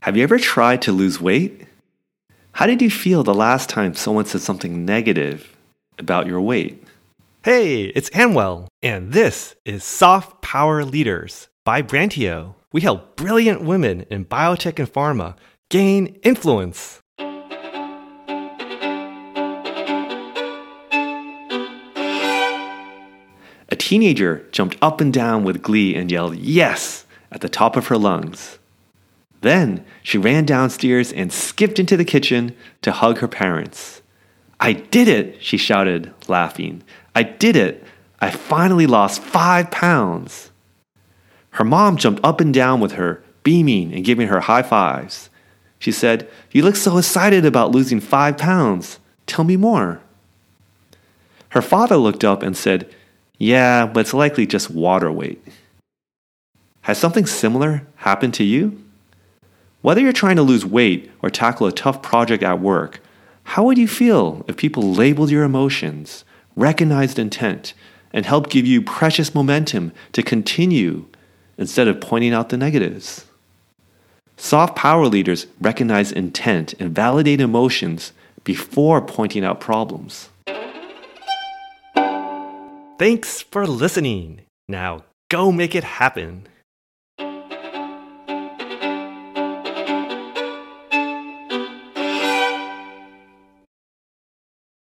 Have you ever tried to lose weight? How did you feel the last time someone said something negative about your weight? Hey, it's Anwell, and this is Soft Power Leaders by Brantio. We help brilliant women in biotech and pharma gain influence. A teenager jumped up and down with glee and yelled, Yes! at the top of her lungs. Then she ran downstairs and skipped into the kitchen to hug her parents. I did it, she shouted, laughing. I did it. I finally lost five pounds. Her mom jumped up and down with her, beaming and giving her high fives. She said, You look so excited about losing five pounds. Tell me more. Her father looked up and said, Yeah, but it's likely just water weight. Has something similar happened to you? Whether you're trying to lose weight or tackle a tough project at work, how would you feel if people labeled your emotions, recognized intent, and helped give you precious momentum to continue instead of pointing out the negatives? Soft power leaders recognize intent and validate emotions before pointing out problems. Thanks for listening. Now go make it happen.